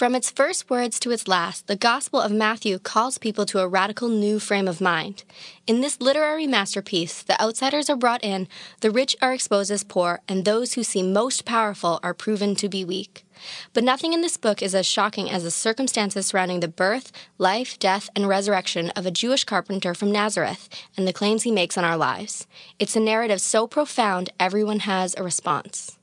From its first words to its last, the Gospel of Matthew calls people to a radical new frame of mind. In this literary masterpiece, the outsiders are brought in, the rich are exposed as poor, and those who seem most powerful are proven to be weak. But nothing in this book is as shocking as the circumstances surrounding the birth, life, death, and resurrection of a Jewish carpenter from Nazareth and the claims he makes on our lives. It's a narrative so profound, everyone has a response.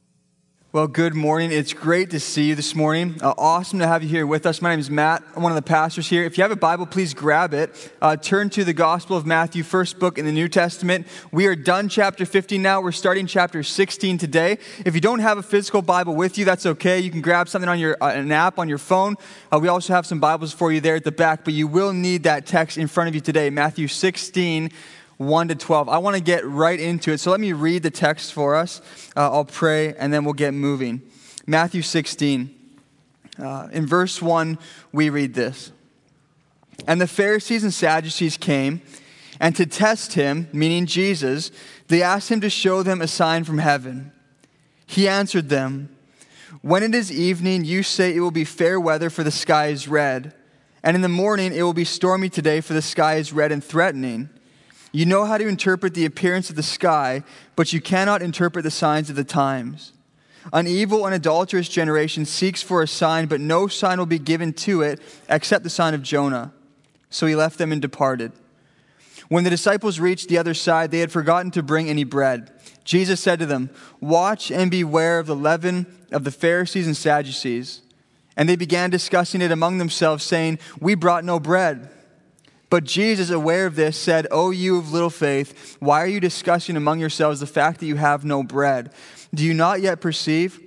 Well, good morning. It's great to see you this morning. Uh, awesome to have you here with us. My name is Matt. I'm one of the pastors here. If you have a Bible, please grab it. Uh, turn to the Gospel of Matthew, first book in the New Testament. We are done chapter 15 now. We're starting chapter 16 today. If you don't have a physical Bible with you, that's okay. You can grab something on your uh, an app on your phone. Uh, we also have some Bibles for you there at the back, but you will need that text in front of you today. Matthew 16 1 to 12. I want to get right into it. So let me read the text for us. Uh, I'll pray and then we'll get moving. Matthew 16. Uh, in verse 1, we read this And the Pharisees and Sadducees came, and to test him, meaning Jesus, they asked him to show them a sign from heaven. He answered them, When it is evening, you say it will be fair weather, for the sky is red. And in the morning, it will be stormy today, for the sky is red and threatening. You know how to interpret the appearance of the sky, but you cannot interpret the signs of the times. An evil and adulterous generation seeks for a sign, but no sign will be given to it except the sign of Jonah. So he left them and departed. When the disciples reached the other side, they had forgotten to bring any bread. Jesus said to them, Watch and beware of the leaven of the Pharisees and Sadducees. And they began discussing it among themselves, saying, We brought no bread. But Jesus, aware of this, said, O you of little faith, why are you discussing among yourselves the fact that you have no bread? Do you not yet perceive?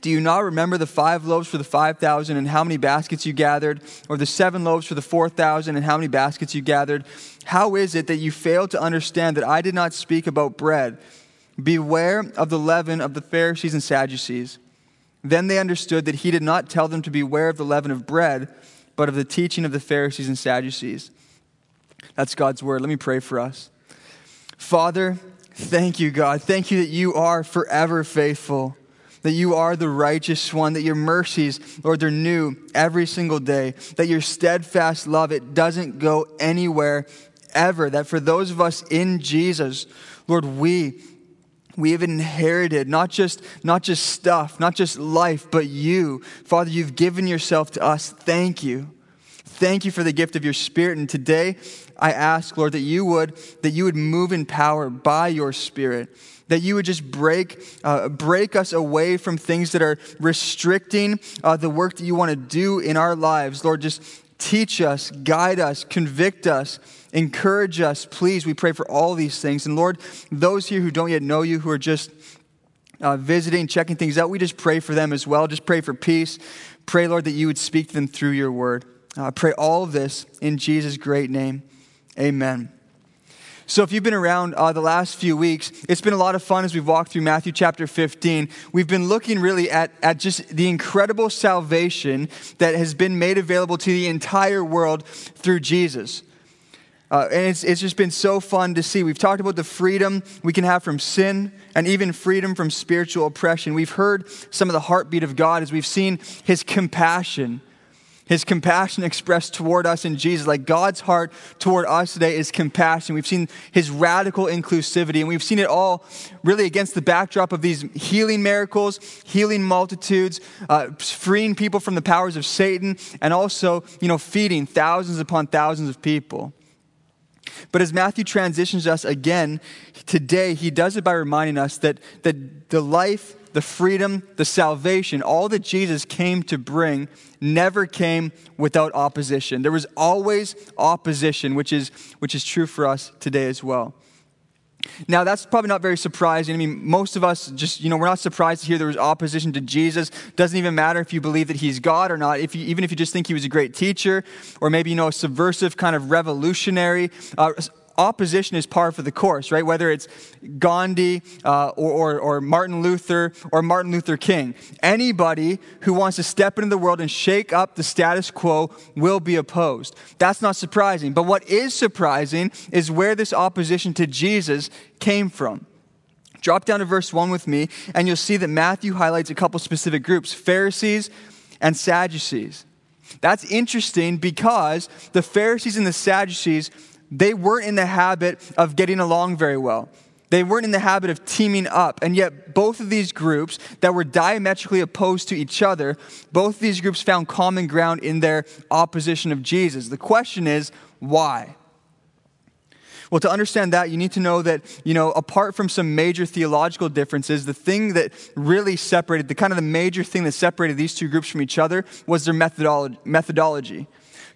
Do you not remember the five loaves for the five thousand and how many baskets you gathered, or the seven loaves for the four thousand and how many baskets you gathered? How is it that you fail to understand that I did not speak about bread? Beware of the leaven of the Pharisees and Sadducees. Then they understood that he did not tell them to beware of the leaven of bread but of the teaching of the Pharisees and Sadducees. That's God's word. Let me pray for us. Father, thank you, God. Thank you that you are forever faithful, that you are the righteous one, that your mercies, Lord, they're new every single day, that your steadfast love, it doesn't go anywhere ever, that for those of us in Jesus, Lord, we we have inherited not just, not just stuff, not just life, but you. Father, you've given yourself to us. Thank you. Thank you for the gift of your spirit. And today I ask, Lord, that you would, that you would move in power by your spirit. That you would just break, uh, break us away from things that are restricting uh, the work that you want to do in our lives. Lord, just teach us, guide us, convict us Encourage us, please. We pray for all these things. And Lord, those here who don't yet know you, who are just uh, visiting, checking things out, we just pray for them as well. Just pray for peace. Pray, Lord, that you would speak to them through your word. Uh, pray all of this in Jesus' great name. Amen. So, if you've been around uh, the last few weeks, it's been a lot of fun as we've walked through Matthew chapter 15. We've been looking really at, at just the incredible salvation that has been made available to the entire world through Jesus. Uh, and it's, it's just been so fun to see. We've talked about the freedom we can have from sin and even freedom from spiritual oppression. We've heard some of the heartbeat of God as we've seen his compassion, his compassion expressed toward us in Jesus. Like God's heart toward us today is compassion. We've seen his radical inclusivity, and we've seen it all really against the backdrop of these healing miracles, healing multitudes, uh, freeing people from the powers of Satan, and also, you know, feeding thousands upon thousands of people. But as Matthew transitions us again today, he does it by reminding us that, that the life, the freedom, the salvation, all that Jesus came to bring never came without opposition. There was always opposition, which is, which is true for us today as well. Now, that's probably not very surprising. I mean, most of us just, you know, we're not surprised to hear there was opposition to Jesus. Doesn't even matter if you believe that he's God or not. If you, even if you just think he was a great teacher or maybe, you know, a subversive kind of revolutionary. Uh, opposition is par for the course, right? Whether it's Gandhi uh, or, or, or, Martin Luther or Martin Luther King. Anybody who wants to step into the world and shake up the status quo will be opposed. That's not surprising. But what is surprising is where this opposition to Jesus came from. Drop down to verse 1 with me, and you'll see that Matthew highlights a couple specific groups Pharisees and Sadducees. That's interesting because the Pharisees and the Sadducees, they weren't in the habit of getting along very well. They weren't in the habit of teaming up. And yet, both of these groups that were diametrically opposed to each other, both of these groups found common ground in their opposition of Jesus. The question is, why? Well, to understand that, you need to know that, you know, apart from some major theological differences, the thing that really separated, the kind of the major thing that separated these two groups from each other was their methodology.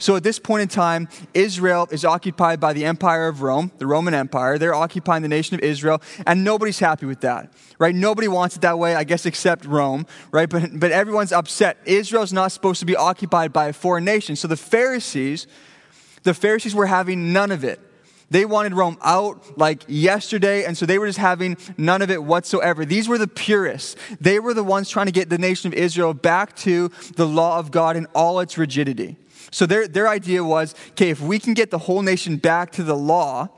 So at this point in time, Israel is occupied by the Empire of Rome, the Roman Empire. They're occupying the nation of Israel, and nobody's happy with that, right? Nobody wants it that way, I guess, except Rome, right? But, but everyone's upset. Israel's not supposed to be occupied by a foreign nation. So the Pharisees, the Pharisees were having none of it. They wanted Rome out like yesterday, and so they were just having none of it whatsoever. These were the purists. They were the ones trying to get the nation of Israel back to the law of God in all its rigidity. So their, their idea was okay, if we can get the whole nation back to the law,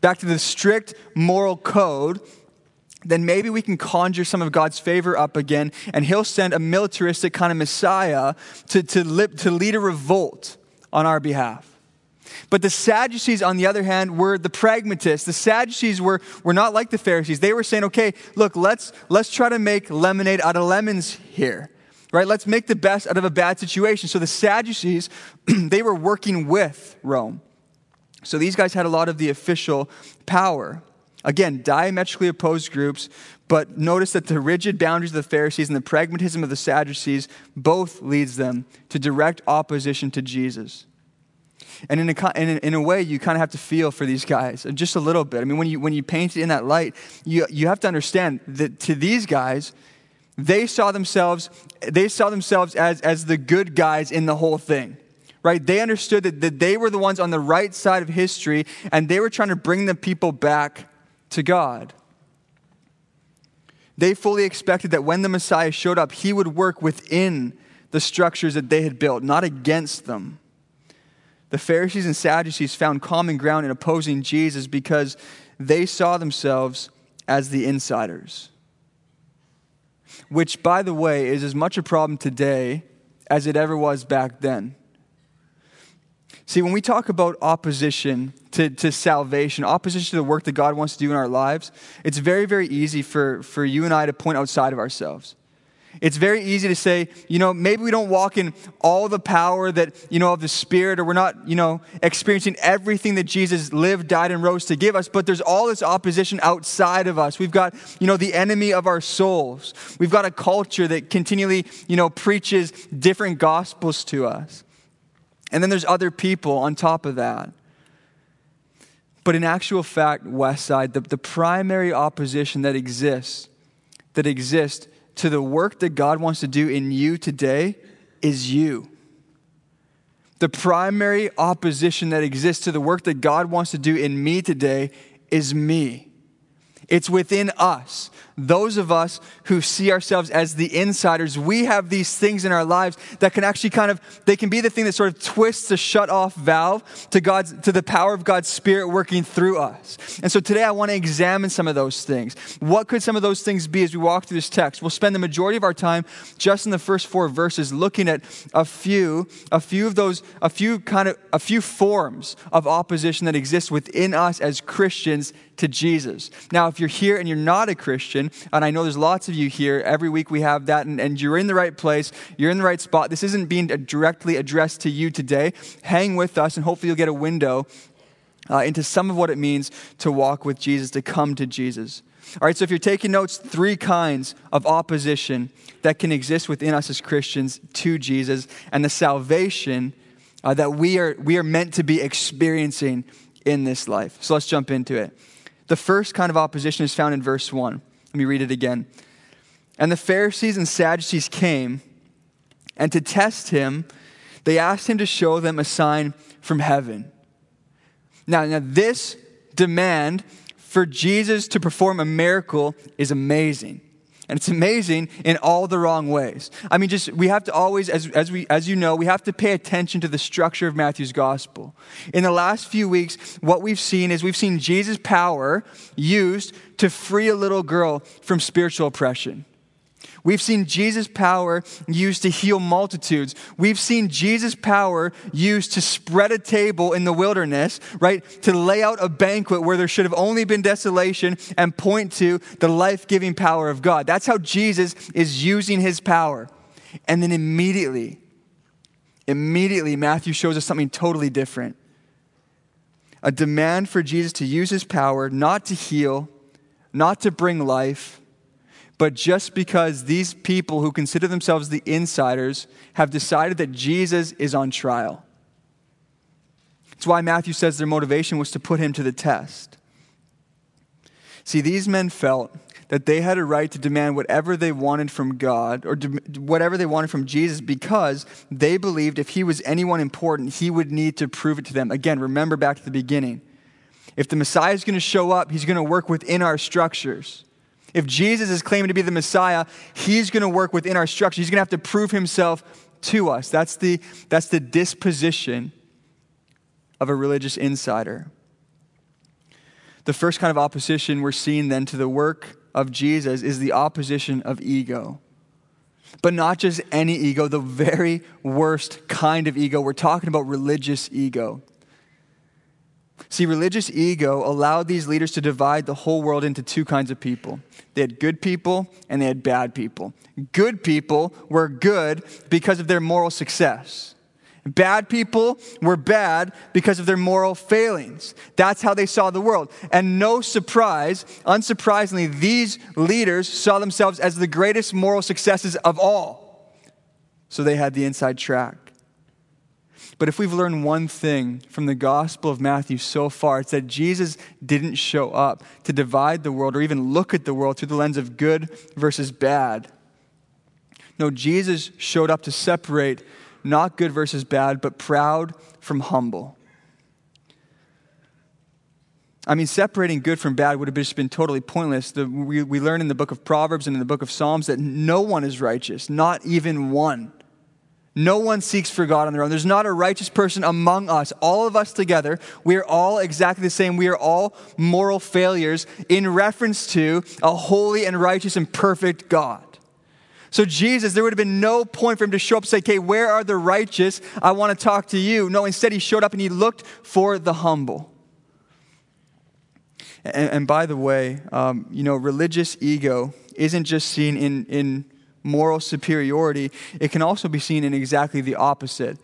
back to the strict moral code, then maybe we can conjure some of God's favor up again, and He'll send a militaristic kind of Messiah to, to, lip, to lead a revolt on our behalf. But the Sadducees, on the other hand, were the pragmatists. The Sadducees were, were not like the Pharisees. They were saying, okay, look, let's, let's try to make lemonade out of lemons here. Right? Let's make the best out of a bad situation. So the Sadducees, they were working with Rome. So these guys had a lot of the official power. Again, diametrically opposed groups, but notice that the rigid boundaries of the Pharisees and the pragmatism of the Sadducees both leads them to direct opposition to Jesus. And in a, in, a, in a way, you kind of have to feel for these guys uh, just a little bit. I mean, when you, when you paint it in that light, you, you have to understand that to these guys, they saw themselves, they saw themselves as, as the good guys in the whole thing. Right? They understood that, that they were the ones on the right side of history and they were trying to bring the people back to God. They fully expected that when the Messiah showed up, he would work within the structures that they had built, not against them the Pharisees and Sadducees found common ground in opposing Jesus because they saw themselves as the insiders. Which, by the way, is as much a problem today as it ever was back then. See, when we talk about opposition to, to salvation, opposition to the work that God wants to do in our lives, it's very, very easy for, for you and I to point outside of ourselves. It's very easy to say, you know, maybe we don't walk in all the power that, you know, of the Spirit, or we're not, you know, experiencing everything that Jesus lived, died, and rose to give us, but there's all this opposition outside of us. We've got, you know, the enemy of our souls. We've got a culture that continually, you know, preaches different gospels to us. And then there's other people on top of that. But in actual fact, Westside, the, the primary opposition that exists, that exists to the work that God wants to do in you today is you. The primary opposition that exists to the work that God wants to do in me today is me. It's within us those of us who see ourselves as the insiders, we have these things in our lives that can actually kind of, they can be the thing that sort of twists the shut off valve to God's, to the power of God's Spirit working through us. And so today I want to examine some of those things. What could some of those things be as we walk through this text? We'll spend the majority of our time just in the first four verses looking at a few, a few of those, a few kind of, a few forms of opposition that exist within us as Christians to Jesus. Now, if you're here and you're not a Christian, and I know there's lots of you here, every week we have that, and, and you're in the right place, you're in the right spot. This isn't being directly addressed to you today. Hang with us, and hopefully you'll get a window uh, into some of what it means to walk with Jesus, to come to Jesus. All right, so if you're taking notes, three kinds of opposition that can exist within us as Christians to Jesus and the salvation uh, that we are, we are meant to be experiencing in this life. So let's jump into it. The first kind of opposition is found in verse 1. Let me read it again. And the Pharisees and Sadducees came, and to test him, they asked him to show them a sign from heaven. Now, now this demand for Jesus to perform a miracle is amazing. And it's amazing in all the wrong ways. I mean, just we have to always, as, as, we, as you know, we have to pay attention to the structure of Matthew's gospel. In the last few weeks, what we've seen is we've seen Jesus' power used to free a little girl from spiritual oppression. We've seen Jesus' power used to heal multitudes. We've seen Jesus' power used to spread a table in the wilderness, right? To lay out a banquet where there should have only been desolation and point to the life giving power of God. That's how Jesus is using his power. And then immediately, immediately, Matthew shows us something totally different a demand for Jesus to use his power not to heal, not to bring life but just because these people who consider themselves the insiders have decided that Jesus is on trial. That's why Matthew says their motivation was to put him to the test. See, these men felt that they had a right to demand whatever they wanted from God or whatever they wanted from Jesus because they believed if he was anyone important, he would need to prove it to them. Again, remember back to the beginning. If the Messiah is going to show up, he's going to work within our structures. If Jesus is claiming to be the Messiah, he's going to work within our structure. He's going to have to prove himself to us. That's the, that's the disposition of a religious insider. The first kind of opposition we're seeing then to the work of Jesus is the opposition of ego. But not just any ego, the very worst kind of ego. We're talking about religious ego. See, religious ego allowed these leaders to divide the whole world into two kinds of people. They had good people and they had bad people. Good people were good because of their moral success. Bad people were bad because of their moral failings. That's how they saw the world. And no surprise, unsurprisingly, these leaders saw themselves as the greatest moral successes of all. So they had the inside track. But if we've learned one thing from the Gospel of Matthew so far, it's that Jesus didn't show up to divide the world or even look at the world through the lens of good versus bad. No, Jesus showed up to separate not good versus bad, but proud from humble. I mean, separating good from bad would have just been totally pointless. The, we, we learn in the book of Proverbs and in the book of Psalms that no one is righteous, not even one. No one seeks for God on their own. There's not a righteous person among us. All of us together, we are all exactly the same. We are all moral failures in reference to a holy and righteous and perfect God. So, Jesus, there would have been no point for him to show up and say, Okay, where are the righteous? I want to talk to you. No, instead, he showed up and he looked for the humble. And, and by the way, um, you know, religious ego isn't just seen in, in moral superiority, it can also be seen in exactly the opposite,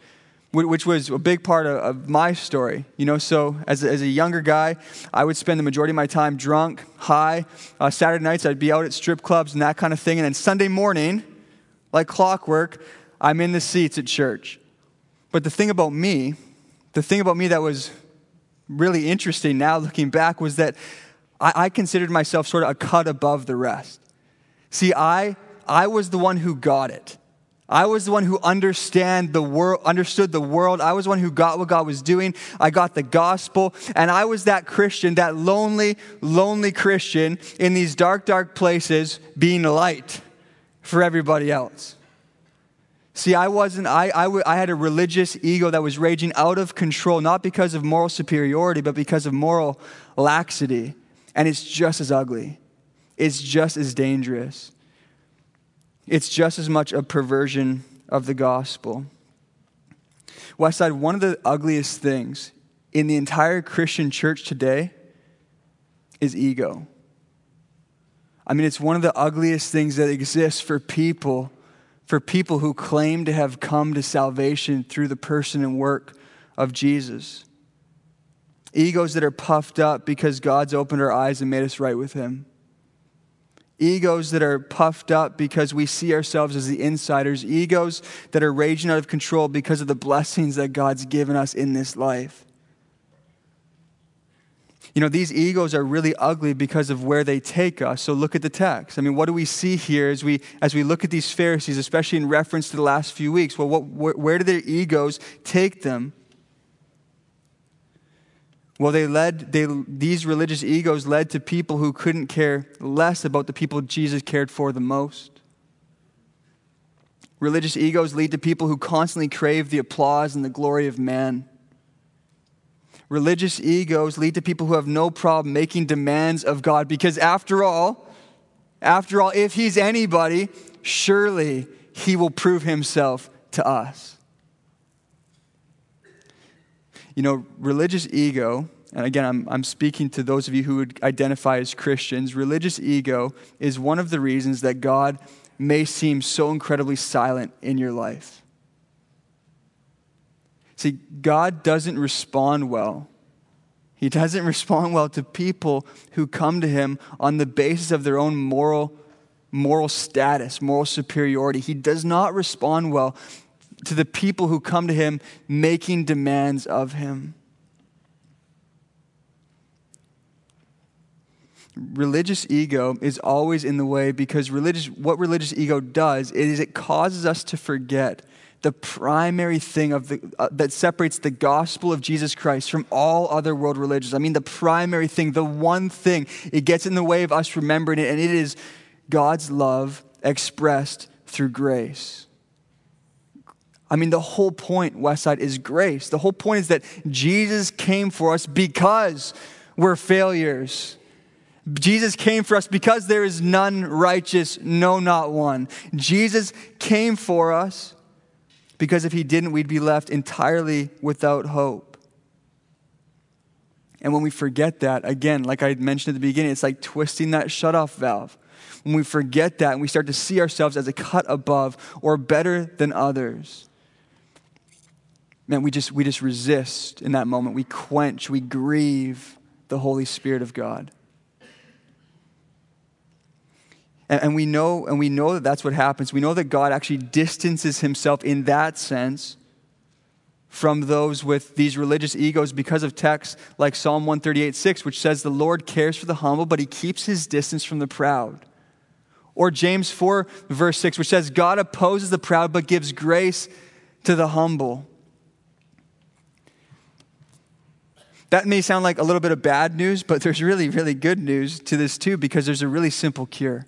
which was a big part of, my story. You know, so as a, as a younger guy, I would spend the majority of my time drunk, high. Uh, Saturday nights, I'd be out at strip clubs and that kind of thing. And then Sunday morning, like clockwork, I'm in the seats at church. But the thing about me, the thing about me that was really interesting now looking back was that I, I considered myself sort of a cut above the rest. See, I I was the one who got it. I was the one who understand the world, understood the world. I was the one who got what God was doing. I got the gospel. And I was that Christian, that lonely, lonely Christian in these dark, dark places being light for everybody else. See, I wasn't, I, I, w- I had a religious ego that was raging out of control, not because of moral superiority, but because of moral laxity. And it's just as ugly, it's just as dangerous it's just as much a perversion of the gospel. Westside, one of the ugliest things in the entire Christian church today is ego. I mean, it's one of the ugliest things that exists for people, for people who claim to have come to salvation through the person and work of Jesus. Egos that are puffed up because God's opened our eyes and made us right with Him egos that are puffed up because we see ourselves as the insiders, egos that are raging out of control because of the blessings that God's given us in this life. You know, these egos are really ugly because of where they take us. So look at the text. I mean, what do we see here as we, as we look at these Pharisees, especially in reference to the last few weeks? Well, what, where, where do their egos take them? Well, they led, they, these religious egos led to people who couldn't care less about the people Jesus cared for the most. Religious egos lead to people who constantly crave the applause and the glory of man. Religious egos lead to people who have no problem making demands of God because, after all, After all, if he's anybody, surely he will prove himself to us. You know, religious ego, and again, I'm, I'm speaking to those of you who would identify as Christians, religious ego is one of the reasons that God may seem so incredibly silent in your life. See, God doesn't respond well. He doesn't respond well to people who come to him on the basis of their own moral, moral status, moral superiority. He does not respond well to the people who come to him making demands of him. religious ego is always in the way because religious what religious ego does is it causes us to forget the primary thing of the, uh, that separates the gospel of Jesus Christ from all other world religions. I mean, the primary thing, the one thing, it gets in the way of us remembering it, and it is God's love expressed through grace. I mean, the whole point, Westside, is grace. The whole point is that Jesus came for us because we're failures. Jesus came for us because there is none righteous, no, not one. Jesus came for us because if he didn't, we'd be left entirely without hope. And when we forget that, again, like I mentioned at the beginning, it's like twisting that shutoff valve. When we forget that and we start to see ourselves as a cut above or better than others, man, we just, we just resist in that moment. We quench, we grieve the Holy Spirit of God. And, and we know, and we know that that's what happens. We know that God actually distances himself in that sense from those with these religious egos because of texts like Psalm 138 6, which says, The Lord cares for the humble, but he keeps his distance from the proud. Or James 4, verse 6, which says, God opposes the proud, but gives grace to the humble. That may sound like a little bit of bad news, but there's really, really good news to this too, because there's a really simple cure.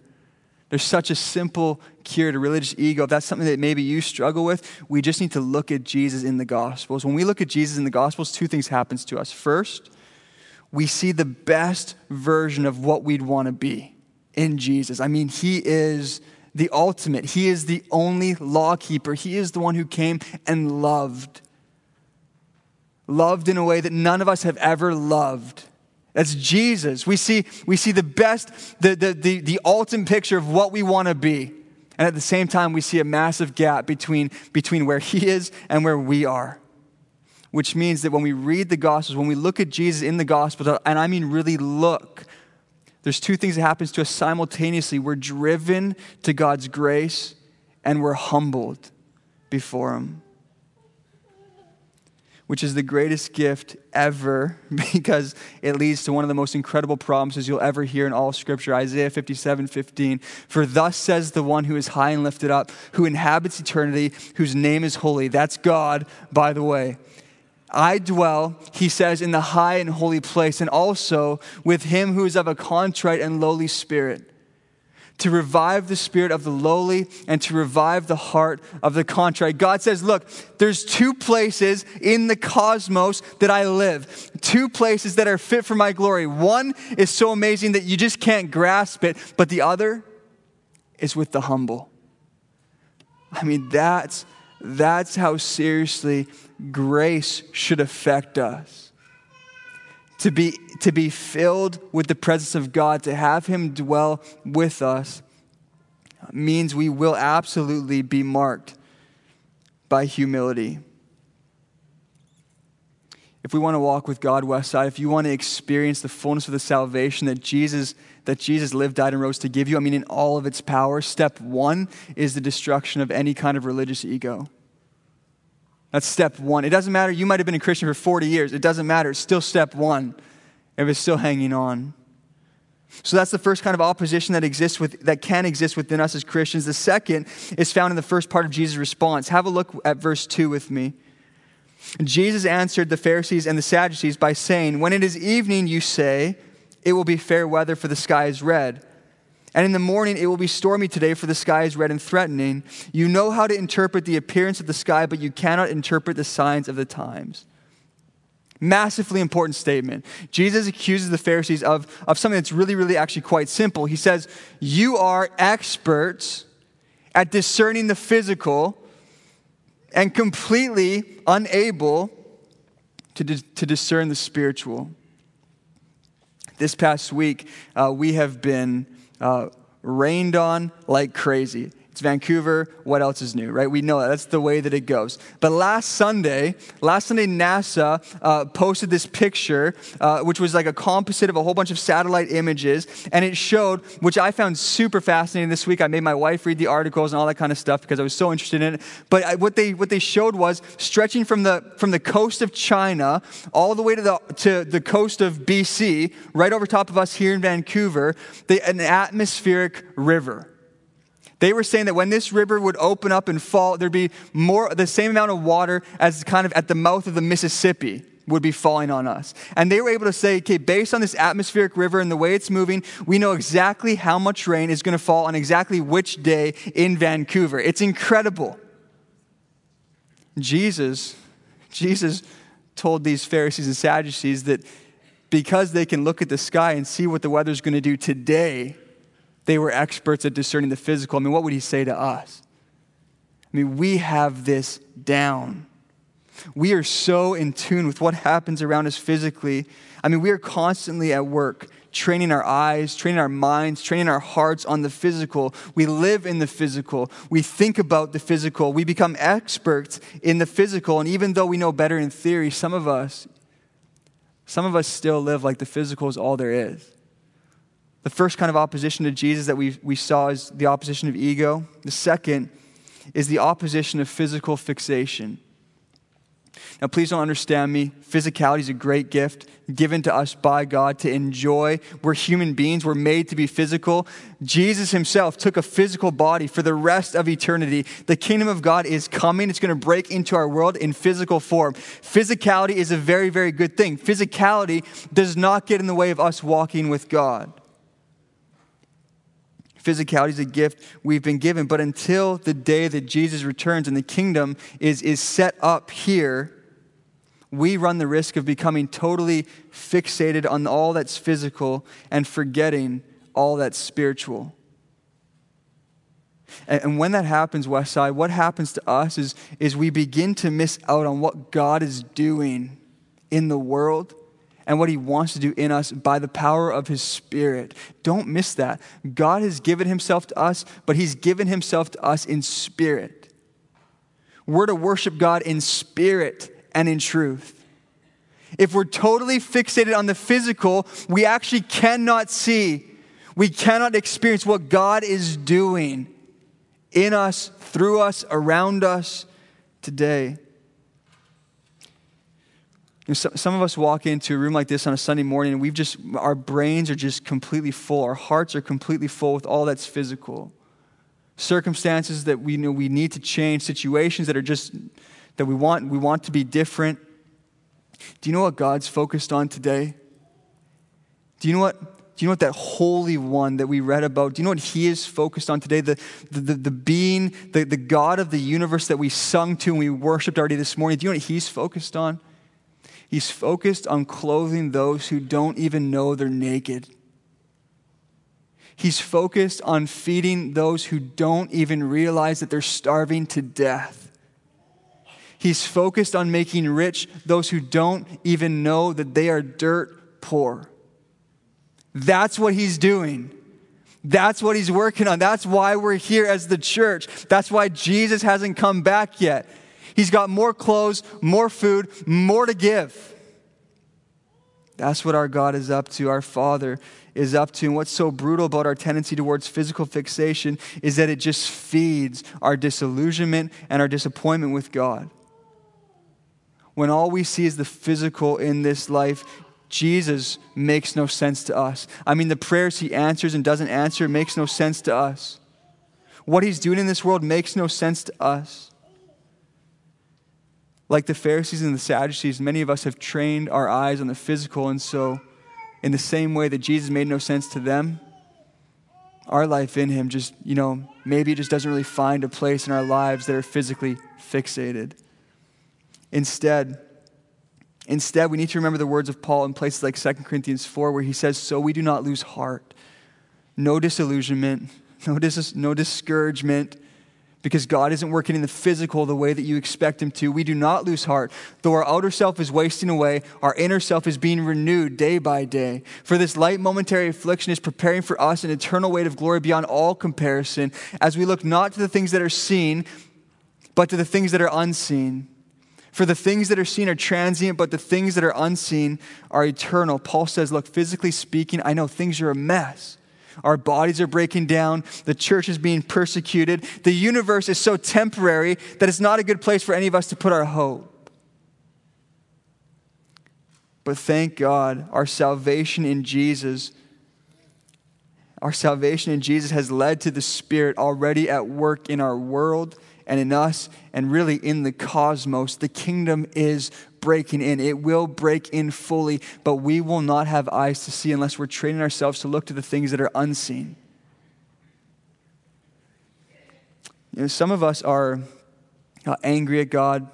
There's such a simple cure to religious ego. If that's something that maybe you struggle with, we just need to look at Jesus in the Gospels. When we look at Jesus in the Gospels, two things happens to us. First, we see the best version of what we'd want to be in Jesus. I mean, he is the ultimate. He is the only lawkeeper. He is the one who came and loved. Loved in a way that none of us have ever loved. That's Jesus. We see, we see the best, the, the, the, the ultimate picture of what we want to be. And at the same time, we see a massive gap between, between where he is and where we are. Which means that when we read the Gospels, when we look at Jesus in the Gospels, and I mean really look, there's two things that happens to us simultaneously. We're driven to God's grace and we're humbled before him which is the greatest gift ever because it leads to one of the most incredible promises you'll ever hear in all Scripture Isaiah 57 15. For thus says the one who is high and lifted up, who inhabits eternity, whose name is holy. That's God, by the way. I dwell, he says, in the high and holy place, and also with him who is of a contrite and lowly spirit to revive the spirit of the lowly and to revive the heart of the contrite. God says, Look, there's two places in the cosmos that I live, two places that are fit for my glory. One is so amazing that you just can't grasp it, but the other is with the humble. I mean, that's, that's how seriously grace should affect us to be, to be filled with the presence of God, to have Him dwell with us, means we will absolutely be marked by humility. If we want to walk with God, Westside, if you want to experience the fullness of the salvation that Jesus, that Jesus lived, died, and rose to give you, I mean, in all of its power, step one is the destruction of any kind of religious ego. That's step one. It doesn't matter. You might have been a Christian for 40 years. It doesn't matter. It's still step one if it's still hanging on. So that's the first kind of opposition that exists with, that can exist within us as Christians. The second is found in the first part of Jesus' response. Have a look at verse 2 with me. Jesus answered the Pharisees and the Sadducees by saying, When it is evening, you say, It will be fair weather, for the sky is red. And in the morning it will be stormy today, for the sky is red and threatening. You know how to interpret the appearance of the sky, but you cannot interpret the signs of the times. Massively important statement. Jesus accuses the Pharisees of, of something that's really, really actually quite simple. He says, You are experts at discerning the physical and completely unable to, to discern the spiritual. This past week, uh, we have been uh, rained on like crazy. It's Vancouver. What else is new, right? We know that. That's the way that it goes. But last Sunday, last Sunday, NASA uh, posted this picture, uh, which was like a composite of a whole bunch of satellite images. And it showed, which I found super fascinating this week. I made my wife read the articles and all that kind of stuff because I was so interested in it. But I, what, they, what they showed was stretching from the, from the coast of China all the way to the, to the coast of BC, right over top of us here in Vancouver, an atmospheric river. They were saying that when this river would open up and fall, there'd be more, the same amount of water as kind of at the mouth of the Mississippi would be falling on us. And they were able to say, okay, based on this atmospheric river and the way it's moving, we know exactly how much rain is going to fall on exactly which day in Vancouver. It's incredible. Jesus, Jesus told these Pharisees and Sadducees that because they can look at the sky and see what the weather's going to do today, they were experts at discerning the physical. I mean, what would he say to us? I mean, we have this down. We are so in tune with what happens around us physically. I mean, we are constantly at work, training our eyes, training our minds, training our hearts on the physical. We live in the physical. We think about the physical. We become experts in the physical. And even though we know better in theory, some of us, some of us still live like the physical is all there is. The first kind of opposition to Jesus that we, we saw is the opposition of ego. The second is the opposition of physical fixation. Now, please don't understand me. Physicality is a great gift given to us by God to enjoy. We're human beings, we're made to be physical. Jesus himself took a physical body for the rest of eternity. The kingdom of God is coming, it's going to break into our world in physical form. Physicality is a very, very good thing. Physicality does not get in the way of us walking with God. Physicality is a gift we've been given. But until the day that Jesus returns and the kingdom is, is set up here, we run the risk of becoming totally fixated on all that's physical and forgetting all that's spiritual. And, when that happens, Westside, what happens to us is, is we begin to miss out on what God is doing in the world and what he wants to do in us by the power of his spirit. Don't miss that. God has given himself to us, but he's given himself to us in spirit. We're to worship God in spirit and in truth. If we're totally fixated on the physical, we actually cannot see, we cannot experience what God is doing in us, through us, around us today. Some of us walk into a room like this on a Sunday morning and we've just, our brains are just completely full. Our hearts are completely full with all that's physical. Circumstances that we know we need to change, situations that are just, that we want, we want to be different. Do you know what God's focused on today? Do you know what? Do you know what that Holy One that we read about, do you know what He is focused on today? The, the, the, the being, the, the God of the universe that we sung to and we worshiped already this morning, do you know what He's focused on? He's focused on clothing those who don't even know they're naked. He's focused on feeding those who don't even realize that they're starving to death. He's focused on making rich those who don't even know that they are dirt poor. That's what he's doing. That's what he's working on. That's why we're here as the church. That's why Jesus hasn't come back yet. He's got more clothes, more food, more to give. That's what our God is up to, our Father is up to. And what's so brutal about our tendency towards physical fixation is that it just feeds our disillusionment and our disappointment with God. When all we see is the physical in this life, Jesus makes no sense to us. I mean, the prayers he answers and doesn't answer makes no sense to us. What he's doing in this world makes no sense to us. Like the Pharisees and the Sadducees, many of us have trained our eyes on the physical, and so, in the same way that Jesus made no sense to them, our life in Him just, you know, maybe it just doesn't really find a place in our lives that are physically fixated. Instead, Instead, we need to remember the words of Paul in places like 2 Corinthians 4, where he says, So we do not lose heart. No disillusionment, no, dis- no discouragement, because God isn't working in the physical the way that you expect Him to. We do not lose heart. Though our outer self is wasting away, our inner self is being renewed day by day. For this light momentary affliction is preparing for us an eternal weight of glory beyond all comparison, as we look not to the things that are seen, but to the things that are unseen. For the things that are seen are transient, but the things that are unseen are eternal. Paul says, Look, physically speaking, I know things are a mess. Our bodies are breaking down. The church is being persecuted. The universe is so temporary that it's not a good place for any of us to put our hope. But thank God, our salvation in Jesus, our salvation in Jesus has led to the Spirit already at work in our world and in us and really in the cosmos. The kingdom is breaking in. It will break in fully, but we will not have eyes to see unless we're training ourselves to look to the things that are unseen. You know, some of us are angry at God,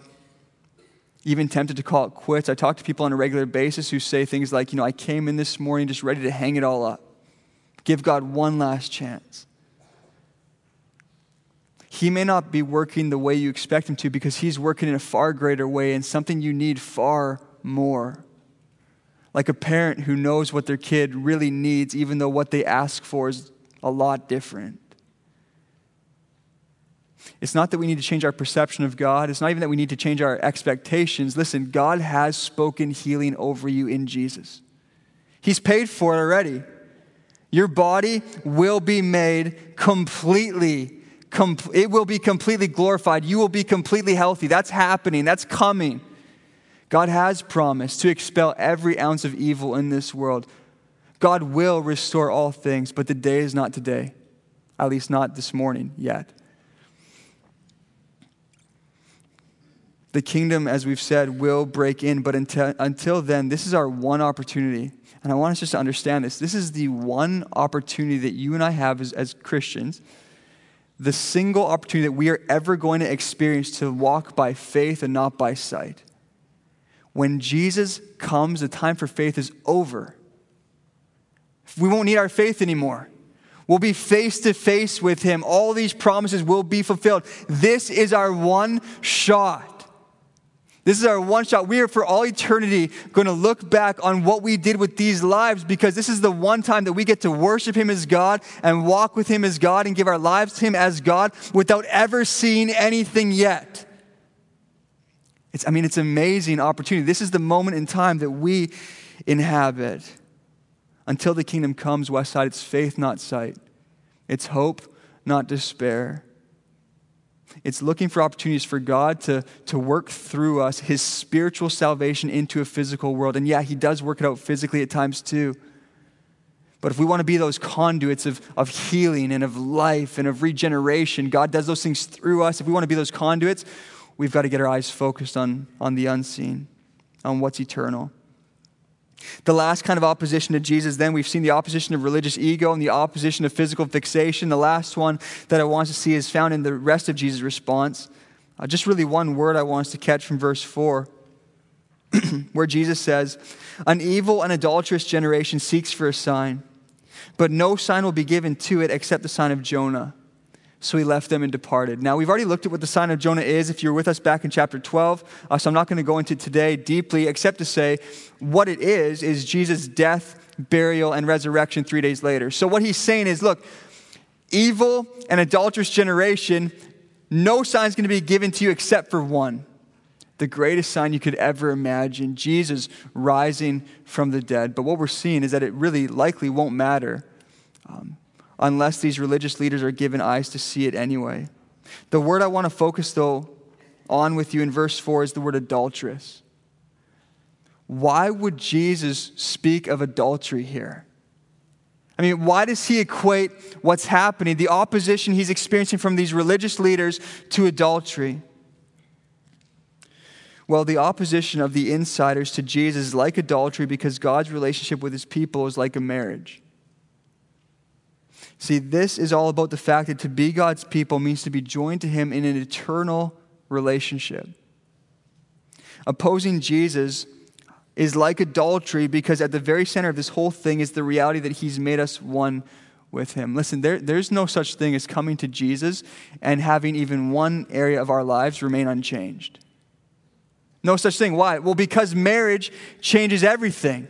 even tempted to call it quits. I talk to people on a regular basis who say things like, you know, I came in this morning just ready to hang it all up, give God one last chance. He may not be working the way you expect him to because he's working in a far greater way and something you need far more. Like a parent who knows what their kid really needs, even though what they ask for is a lot different. It's not that we need to change our perception of God. It's not even that we need to change our expectations. Listen, God has spoken healing over you in Jesus. He's paid for it already. Your body will be made completely com- it will be completely glorified. You will be completely healthy. That's happening, that's coming. God has promised to expel every ounce of evil in this world. God will restore all things, but the day is not today, at least not this morning yet. The kingdom, as we've said, will break in, but until, until then, this is our one opportunity. And I want us just to understand this. This is the one opportunity that you and I have as, as Christians the single opportunity that we are ever going to experience to walk by faith and not by sight. When Jesus comes, the time for faith is over. We won't need our faith anymore. We'll be face to face with Him. All these promises will be fulfilled. This is our one shot. This is our one shot. We are for all eternity going to look back on what we did with these lives because this is the one time that we get to worship Him as God and walk with Him as God and give our lives to Him as God without ever seeing anything yet. It's, I mean, it's amazing opportunity. This is the moment in time that we inhabit. Until the kingdom comes, Westside, it's faith, not sight. It's hope, not despair. It's looking for opportunities for God to, to work through us his spiritual salvation into a physical world. And yeah, he does work it out physically at times too. But if we want to be those conduits of, of healing and of life and of regeneration, God does those things through us. If we want to be those conduits, we've got to get our eyes focused on, on the unseen, on what's eternal. The last kind of opposition to Jesus, then we've seen the opposition of religious ego and the opposition of physical fixation. The last one that I want to see is found in the rest of Jesus' response. Uh, just really one word I want us to catch from verse 4, where Jesus says, An evil and adulterous generation seeks for a sign, but no sign will be given to it except the sign of Jonah. So he left them and departed. Now, we've already looked at what the sign of Jonah is if you're with us back in chapter 12. Uh, so I'm not going to go into today deeply, except to say what it is is Jesus' death, burial, and resurrection three days later. So what he's saying is look, evil and adulterous generation, no sign is going to be given to you except for one the greatest sign you could ever imagine Jesus rising from the dead. But what we're seeing is that it really likely won't matter. Um, unless these religious leaders are given eyes to see it anyway. The word I want to focus, though, on with you in verse 4 is the word adulteress. Why would Jesus speak of adultery here? I mean, why does he equate what's happening, the opposition he's experiencing from these religious leaders, to adultery? Well, the opposition of the insiders to Jesus is like adultery because God's relationship with his people is like a marriage. See, this is all about the fact that to be God's people means to be joined to Him in an eternal relationship. Opposing Jesus is like adultery because at the very center of this whole thing is the reality that he's made us one with him. Listen, there, there's no such thing as coming to Jesus and having even one area of our lives remain unchanged. No such thing. Why? Well, because marriage changes everything.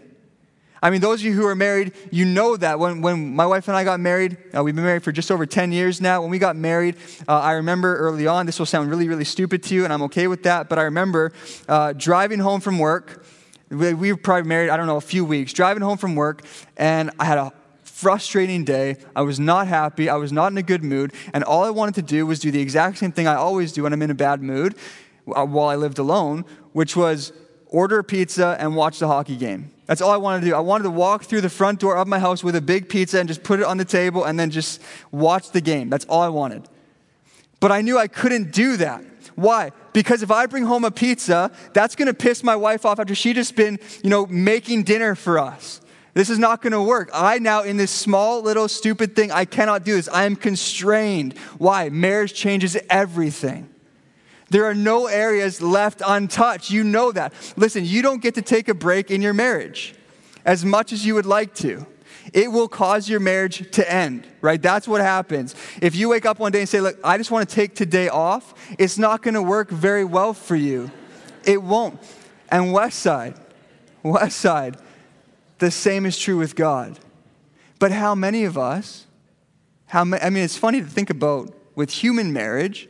I mean, those of you who are married, you know that. When, when my wife and I got married, uh, we've been married for just over 10 years now. When we got married, uh, I remember early on, this will sound really, really stupid to you, and I'm okay with that, but I remember uh, driving home from work. We, we were probably married, I don't know, a few weeks. Driving home from work, and I had a frustrating day. I was not happy. I was not in a good mood. And all I wanted to do was do the exact same thing I always do when I'm in a bad mood uh, while I lived alone, which was order a pizza and watch the hockey game. That's all I wanted to do. I wanted to walk through the front door of my house with a big pizza and just put it on the table and then just watch the game. That's all I wanted. But I knew I couldn't do that. Why? Because if I bring home a pizza, that's going to piss my wife off after she just been, you know, making dinner for us. This is not going to work. I now, in this small little stupid thing, I cannot do this. I am constrained. Why? Marriage changes everything. There are no areas left untouched. You know that. Listen, you don't get to take a break in your marriage as much as you would like to. It will cause your marriage to end, right? That's what happens. If you wake up one day and say, Look, I just want to take today off, it's not going to work very well for you. It won't. And West Side, West Side, the same is true with God. But how many of us, how ma- I mean, it's funny to think about with human marriage,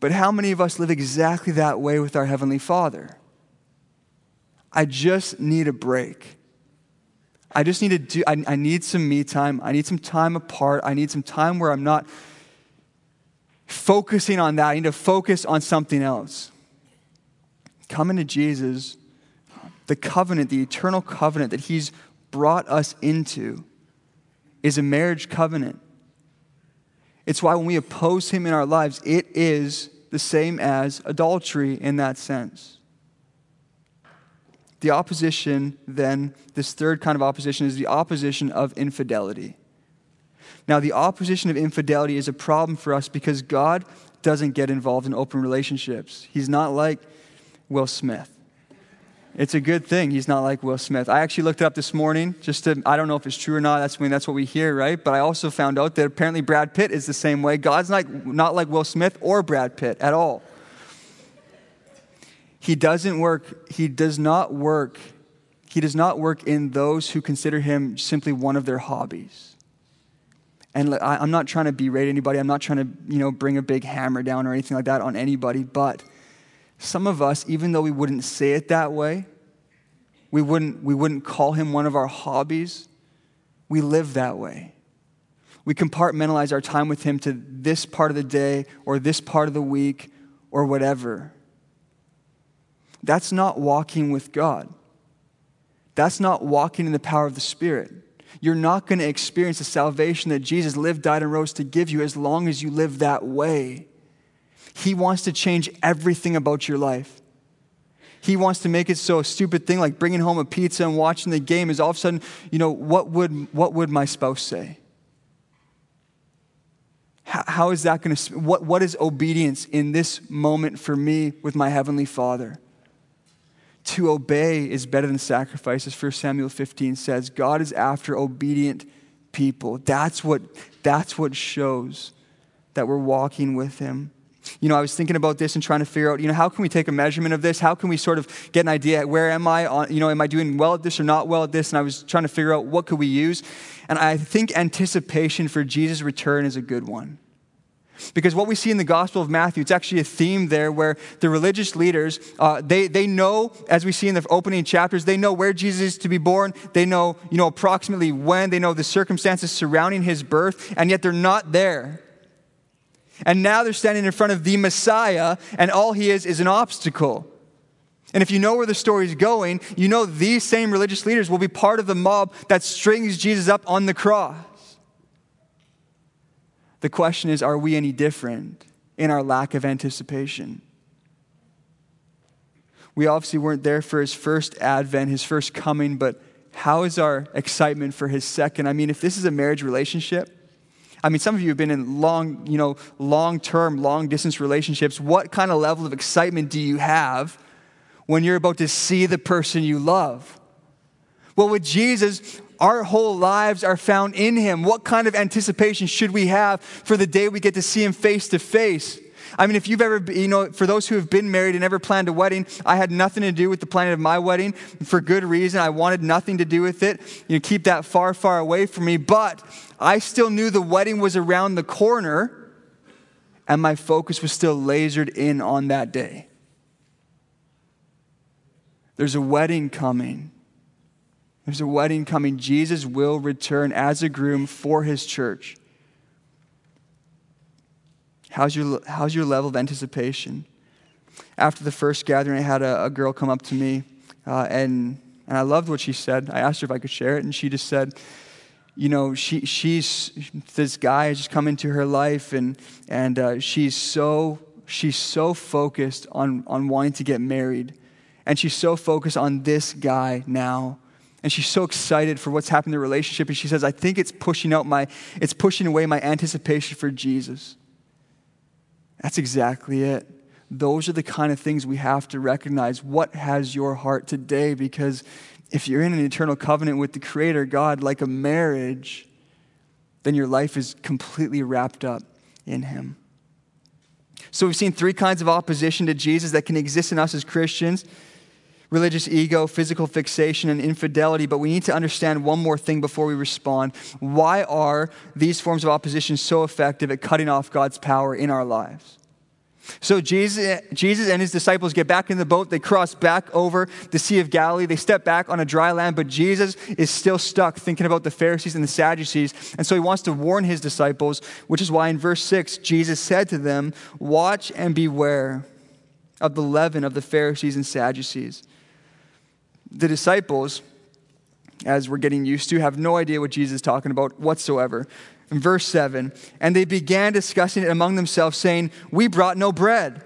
but how many of us live exactly that way with our Heavenly Father? I just need a break. I just need to do, I, I, need some me time. I need some time apart. I need some time where I'm not focusing on that. I need to focus on something else. Coming to Jesus, the covenant, the eternal covenant that He's brought us into, is a marriage covenant. It's why when we oppose him in our lives, it is the same as adultery in that sense. The opposition, then, this third kind of opposition is the opposition of infidelity. Now, the opposition of infidelity is a problem for us because God doesn't get involved in open relationships. He's not like Will Smith. It's a good thing he's not like Will Smith. I actually looked it up this morning just to, I don't know if it's true or not. That's, I mean, that's what we hear, right? But I also found out that apparently Brad Pitt is the same way. God's not, not like Will Smith or Brad Pitt at all. He doesn't work, he does not work, he does not work in those who consider him simply one of their hobbies. And I'm not trying to berate anybody. I'm not trying to, you know, bring a big hammer down or anything like that on anybody, but some of us, even though we wouldn't say it that way, we wouldn't, we wouldn't call him one of our hobbies, we live that way. We compartmentalize our time with him to this part of the day or this part of the week or whatever. That's not walking with God. That's not walking in the power of the Spirit. You're not going to experience the salvation that Jesus lived, died, and rose to give you as long as you live that way. He wants to change everything about your life. He wants to make it so a stupid thing like bringing home a pizza and watching the game is all of a sudden, you know, what would, what would my spouse say? how, how is that going to, what, what is obedience in this moment for me with my Heavenly Father? To obey is better than sacrifice, as 1 Samuel 15 says. God is after obedient people. That's what, that's what shows that we're walking with Him you know, I was thinking about this and trying to figure out, you know, how can we take a measurement of this? How can we sort of get an idea where am I on, you know, am I doing well at this or not well at this? And I was trying to figure out what could we use. And I think anticipation for Jesus' return is a good one. Because what we see in the Gospel of Matthew, it's actually a theme there where the religious leaders, uh, they, they know, as we see in the opening chapters, they know where Jesus is to be born. They know, you know, approximately when. They know the circumstances surrounding his birth, and yet they're not there. And now they're standing in front of the Messiah, and all he is is an obstacle. And if you know where the story is going, you know these same religious leaders will be part of the mob that strings Jesus up on the cross. The question is are we any different in our lack of anticipation? We obviously weren't there for his first advent, his first coming, but how is our excitement for his second? I mean, if this is a marriage relationship, I mean, some of you have been in long, you know, long term, long distance relationships. What kind of level of excitement do you have when you're about to see the person you love. Well, with Jesus, our whole lives are found in him. What kind of anticipation should we have for the day we get to see him face to face? I mean, if you've ever, you know, for those who have been married and never planned a wedding, I had nothing to do with the planning of my wedding for good reason. I wanted nothing to do with it. You know, keep that far, far away from me. But I still knew the wedding was around the corner, and my focus was still lasered in on that day. There's a wedding coming. There's a wedding coming. Jesus will return as a groom for his church. How's your, how's your level of anticipation? After the first gathering, I had a, a girl come up to me, uh, and, and I loved what she said. I asked her if I could share it, and she just said, you know, she, she's, this guy has just come into her life, and, and uh, she's, so, she's so focused on, on wanting to get married. And she's so focused on this guy now and she's so excited for what's happened in the relationship and she says i think it's pushing out my it's pushing away my anticipation for jesus that's exactly it. Those are the kind of things we have to recognize what has your heart today because if you're in an eternal covenant with the creator god like a marriage then your life is completely wrapped up in him. So we've seen three kinds of opposition to jesus that can exist in us as christians religious ego, physical fixation, and infidelity. But we need to understand one more thing before we respond. Why are these forms of opposition so effective at cutting off God's power in our lives? So Jesus, Jesus and his disciples get back in the boat. They cross back over the Sea of Galilee. They step back on a dry land, but Jesus is still stuck thinking about the Pharisees and the Sadducees. And so he wants to warn his disciples, which is why in verse 6, Jesus said to them, Watch and beware of the leaven of the Pharisees and Sadducees the disciples, as we're getting used to, have no idea what Jesus is talking about whatsoever. In verse 7, and they began discussing it among themselves, saying, We brought no bread.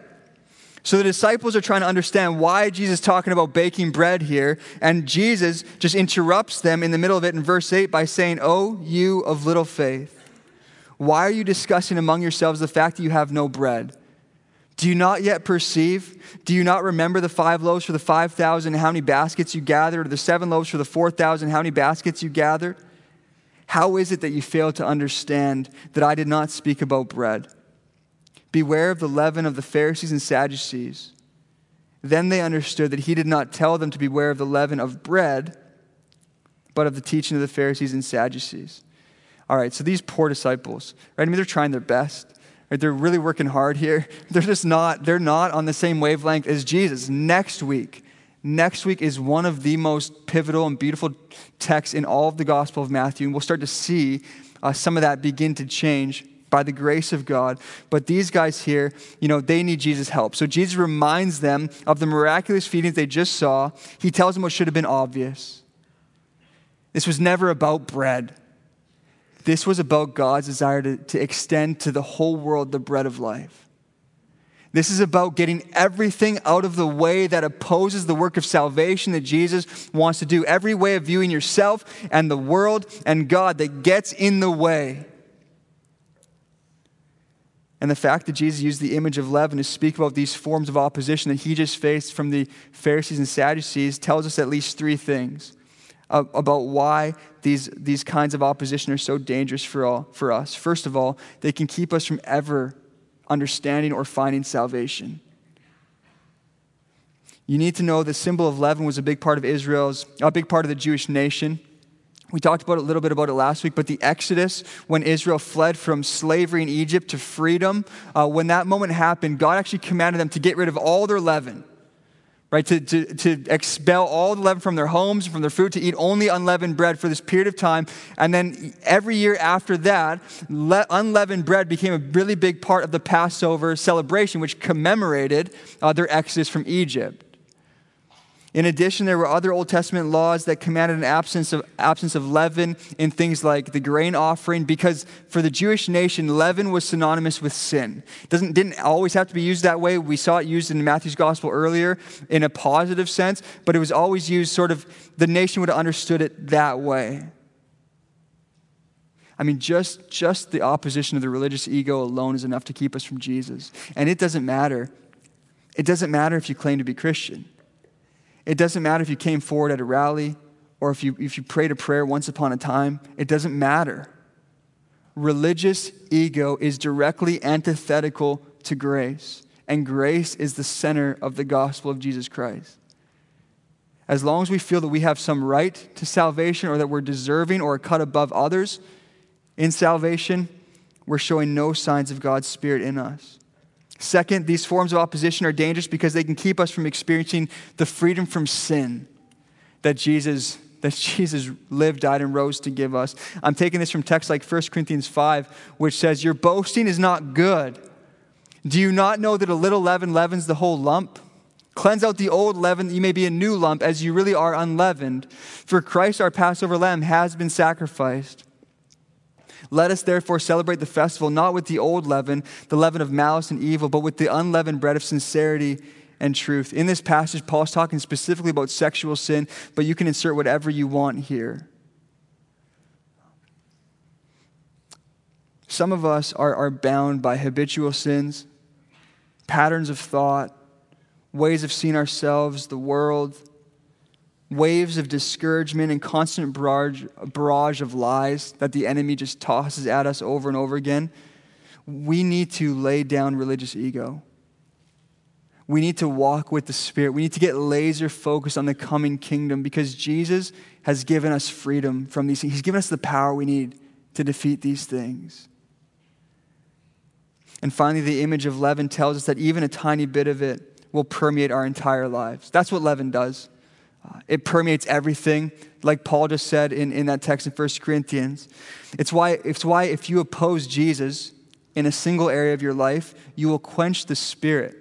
So the disciples are trying to understand why Jesus is talking about baking bread here, and Jesus just interrupts them in the middle of it in verse 8 by saying, Oh, you of little faith, why are you discussing among yourselves the fact that you have no bread? Do you not yet perceive? Do you not remember the five loaves for the 5,000 how many baskets you gathered, or the seven loaves for the 4,000 how many baskets you gathered? How is it that you fail to understand that I did not speak about bread? Beware of the leaven of the Pharisees and Sadducees. Then they understood that he did not tell them to beware of the leaven of bread, but of the teaching of the Pharisees and Sadducees. All right, so these poor disciples, right? I mean, they're trying their best. Right? They're really working hard here. They're just not, they're not on the same wavelength as Jesus. Next week, next week is one of the most pivotal and beautiful texts in all of the Gospel of Matthew. And we'll start to see uh, some of that begin to change by the grace of God. But these guys here, you know, they need Jesus' help. So Jesus reminds them of the miraculous feedings they just saw. He tells them what should have been obvious. This was never about bread. This was about God's desire to, to extend to the whole world the bread of life. This is about getting everything out of the way that opposes the work of salvation that Jesus wants to do. Every way of viewing yourself and the world and God that gets in the way. And the fact that Jesus used the image of leaven to speak about these forms of opposition that he just faced from the Pharisees and Sadducees tells us at least three things about why these, these kinds of opposition are so dangerous for, all, for us. First of all, they can keep us from ever understanding or finding salvation. You need to know the symbol of leaven was a big part of Israel's, a big part of the Jewish nation. We talked about a little bit about it last week, but the Exodus, when Israel fled from slavery in Egypt to freedom, uh, when that moment happened, God actually commanded them to get rid of all their leaven right? To, to, to expel all the leaven from their homes, from their food, to eat only unleavened bread for this period of time. And then every year after that, le- unleavened bread became a really big part of the Passover celebration, which commemorated uh, their exodus from Egypt. In addition, there were other Old Testament laws that commanded an absence of, absence of leaven in things like the grain offering, because for the Jewish nation, leaven was synonymous with sin. It doesn't, didn't always have to be used that way. We saw it used in Matthew's gospel earlier in a positive sense, but it was always used sort of, the nation would have understood it that way. I mean, just, just the opposition of the religious ego alone is enough to keep us from Jesus. And it doesn't matter. It doesn't matter if you claim to be Christian. It doesn't matter if you came forward at a rally or if you, if you prayed a prayer once upon a time. It doesn't matter. Religious ego is directly antithetical to grace, and grace is the center of the gospel of Jesus Christ. As long as we feel that we have some right to salvation or that we're deserving or cut above others in salvation, we're showing no signs of God's Spirit in us. Second, these forms of opposition are dangerous because they can keep us from experiencing the freedom from sin that Jesus that Jesus lived, died, and rose to give us. I'm taking this from texts like 1 Corinthians 5, which says, Your boasting is not good. Do you not know that a little leaven leavens the whole lump? Cleanse out the old leaven that you may be a new lump, as you really are unleavened. For Christ, our Passover lamb, has been sacrificed. Let us therefore celebrate the festival not with the old leaven, the leaven of malice and evil, but with the unleavened bread of sincerity and truth. In this passage, Paul's talking specifically about sexual sin, but you can insert whatever you want here. Some of us are, are bound by habitual sins, patterns of thought, ways of seeing ourselves, the world, waves of discouragement and constant barrage, barrage of lies that the enemy just tosses at us over and over again, we need to lay down religious ego. We need to walk with the Spirit. We need to get laser focused on the coming kingdom because Jesus has given us freedom from these things. He's given us the power we need to defeat these things. And finally, the image of leaven tells us that even a tiny bit of it will permeate our entire lives. That's what leaven does. It permeates everything, like Paul just said in, in that text in 1 Corinthians. It's why, it's why if you oppose Jesus in a single area of your life, you will quench the Spirit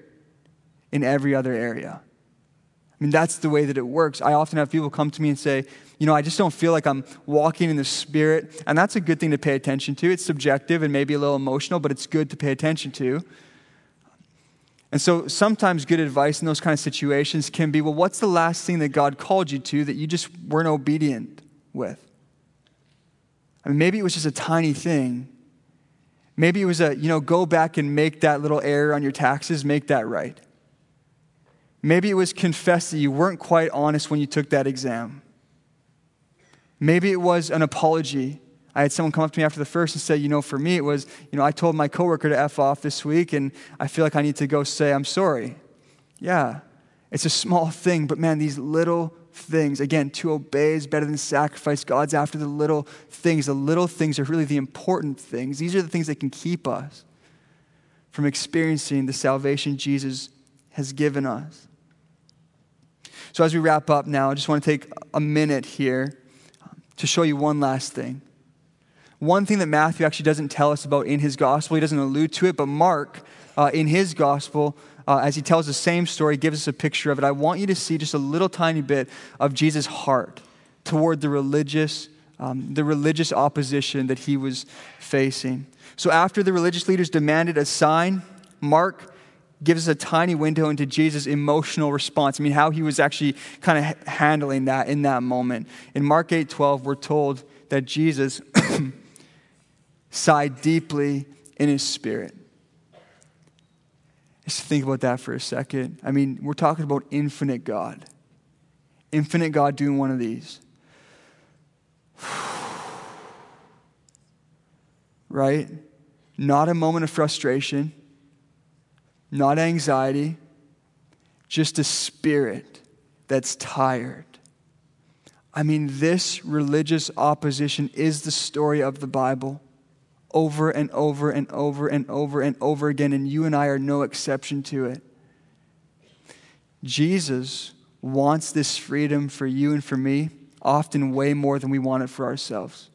in every other area. I mean, that's the way that it works. I often have people come to me and say, you know, I just don't feel like I'm walking in the Spirit. And that's a good thing to pay attention to. It's subjective and maybe a little emotional, but it's good to pay attention to. And so sometimes good advice in those kind of situations can be well, what's the last thing that God called you to that you just weren't obedient with? I mean, maybe it was just a tiny thing. Maybe it was a, you know, go back and make that little error on your taxes, make that right. Maybe it was confess that you weren't quite honest when you took that exam. Maybe it was an apology I had someone come up to me after the first and say, you know, for me, it was, you know, I told my coworker to F off this week, and I feel like I need to go say, I'm sorry. Yeah, it's a small thing, but man, these little things, again, to obey is better than sacrifice. God's after the little things. The little things are really the important things. These are the things that can keep us from experiencing the salvation Jesus has given us. So, as we wrap up now, I just want to take a minute here um, to show you one last thing. One thing that Matthew actually doesn't tell us about in his gospel, he doesn't allude to it, but Mark, uh, in his gospel, uh, as he tells the same story, gives us a picture of it. I want you to see just a little tiny bit of Jesus' heart toward the religious, um, the religious opposition that he was facing. So after the religious leaders demanded a sign, Mark gives us a tiny window into Jesus' emotional response. I mean, how he was actually kind of handling that in that moment. In Mark 8 12, we're told that Jesus sighed deeply in his spirit. Just think about that for a second. I mean, we're talking about infinite God. Infinite God doing one of these. right? Not a moment of frustration, not anxiety, just a spirit that's tired. I mean, this religious opposition is the story of the Bible over and over and over and over and over again, and you and I are no exception to it. Jesus wants this freedom for you and for me, often way more than we want it for ourselves.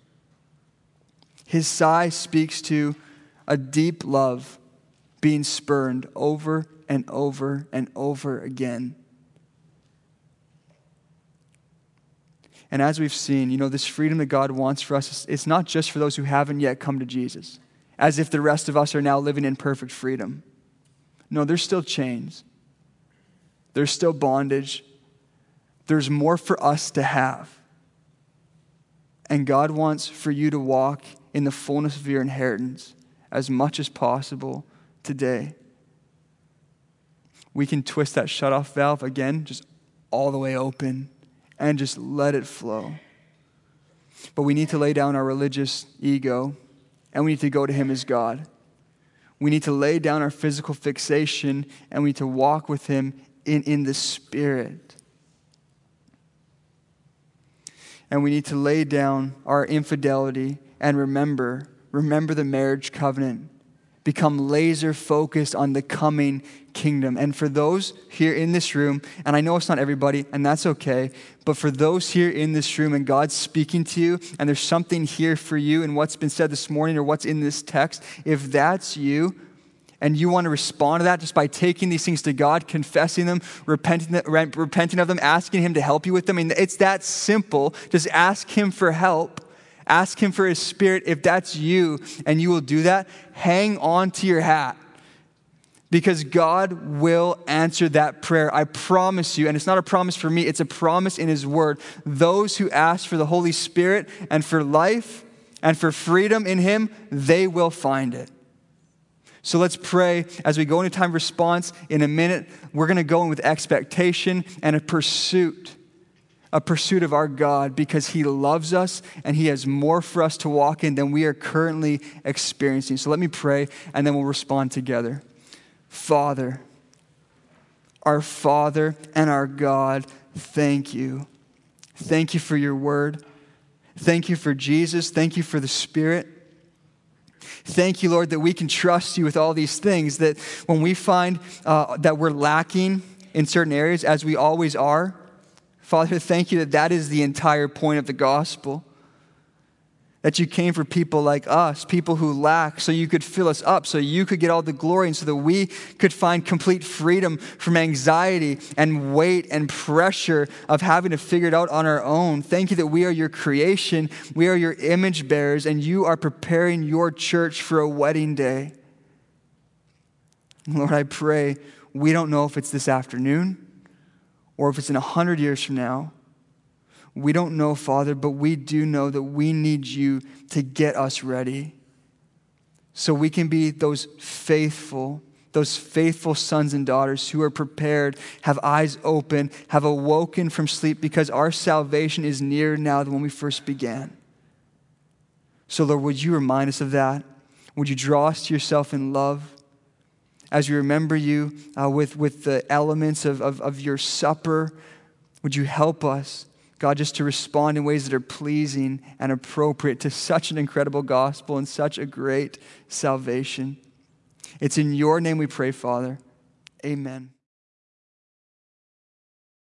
His sigh speaks to a deep love being spurned over and over and over again. And as we've seen, you know, this freedom that God wants for us, it's not just for those who haven't yet come to Jesus, as if the rest of us are now living in perfect freedom. No, there's still chains, there's still bondage, there's more for us to have. And God wants for you to walk in the fullness of your inheritance as much as possible today. We can twist that shut off valve again, just all the way open and just let it flow. But we need to lay down our religious ego and we need to go to Him as God. We need to lay down our physical fixation and we need to walk with Him in, in the Spirit. And we need to lay down our infidelity and remember, remember the marriage covenant become laser focused on the coming kingdom. And for those here in this room, and I know it's not everybody, and that's okay, but for those here in this room and God's speaking to you, and there's something here for you in what's been said this morning or what's in this text, if that's you, and you want to respond to that just by taking these things to God, confessing them, repenting, repenting of them, asking Him to help you with them. I mean, it's that simple. Just ask Him for help Ask Him for His Spirit. If that's you and you will do that, hang on to your hat because God will answer that prayer. I promise you. And it's not a promise for me, it's a promise in His Word. Those who ask for the Holy Spirit and for life and for freedom in Him, they will find it. So let's pray as we go into time response. In a minute, we're going to go in with expectation and a pursuit a pursuit of our God because He loves us and He has more for us to walk in than we are currently experiencing. So let me pray and then we'll respond together. Father, our Father and our God, thank you. Thank you for your word. Thank you for Jesus. Thank you for the Spirit. Thank you, Lord, that we can trust you with all these things, that when we find uh, that we're lacking in certain areas, as we always are, Father, thank you that that is the entire point of the gospel. That you came for people like us, people who lack, so you could fill us up, so you could get all the glory, and so that we could find complete freedom from anxiety and weight and pressure of having to figure it out on our own. Thank you that we are your creation, we are your image bearers, and you are preparing your church for a wedding day. Lord, I pray we don't know if it's this afternoon or if it's in a hundred years from now. We don't know, Father, but we do know that we need you to get us ready so we can be those faithful, those faithful sons and daughters who are prepared, have eyes open, have awoken from sleep because our salvation is nearer now than when we first began. So, Lord, would you remind us of that? Would you draw us to yourself in love? As we remember you uh, with, with the elements of, of, of your supper, would you help us, God, just to respond in ways that are pleasing and appropriate to such an incredible gospel and such a great salvation? It's in your name we pray, Father. Amen.